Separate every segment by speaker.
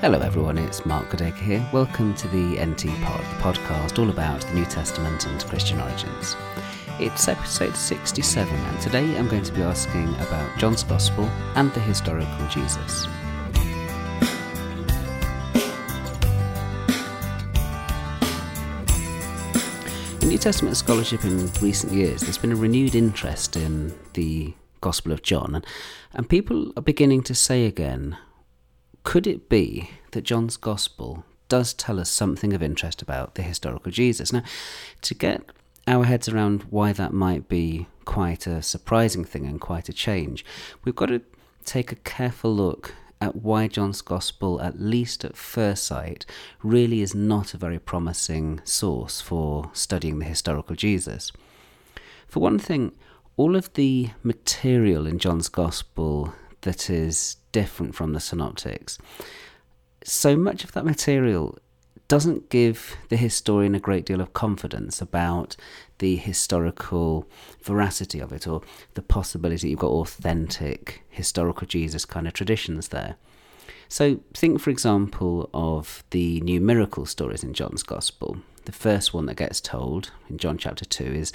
Speaker 1: Hello, everyone, it's Mark Goodacre here. Welcome to the NT Pod, the podcast all about the New Testament and Christian origins. It's episode 67, and today I'm going to be asking about John's Gospel and the historical Jesus. In New Testament scholarship in recent years, there's been a renewed interest in the Gospel of John, and, and people are beginning to say again could it be that John's Gospel does tell us something of interest about the historical Jesus? Now, to get our heads around why that might be quite a surprising thing and quite a change, we've got to take a careful look at why John's Gospel, at least at first sight, really is not a very promising source for studying the historical Jesus. For one thing, all of the material in John's Gospel that is different from the synoptics. So much of that material doesn't give the historian a great deal of confidence about the historical veracity of it or the possibility that you've got authentic historical Jesus kind of traditions there. So, think for example of the new miracle stories in John's Gospel. The first one that gets told in John chapter 2 is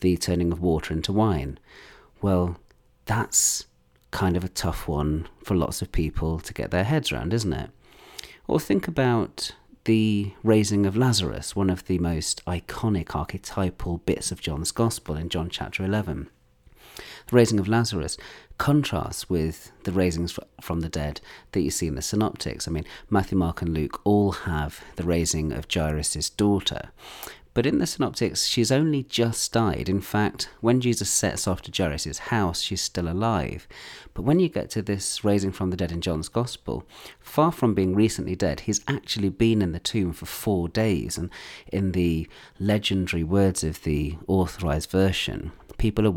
Speaker 1: the turning of water into wine. Well, that's kind of a tough one for lots of people to get their heads around, isn't it? Or think about the raising of Lazarus, one of the most iconic archetypal bits of John's Gospel in John chapter 11. The raising of Lazarus contrasts with the raisings from the dead that you see in the synoptics. I mean, Matthew, Mark, and Luke all have the raising of Jairus' daughter, but in the synoptics, she's only just died. In fact, when Jesus sets off to Jairus' house, she's still alive. But when you get to this raising from the dead in John's Gospel, far from being recently dead, he's actually been in the tomb for four days. And in the legendary words of the authorized version, people are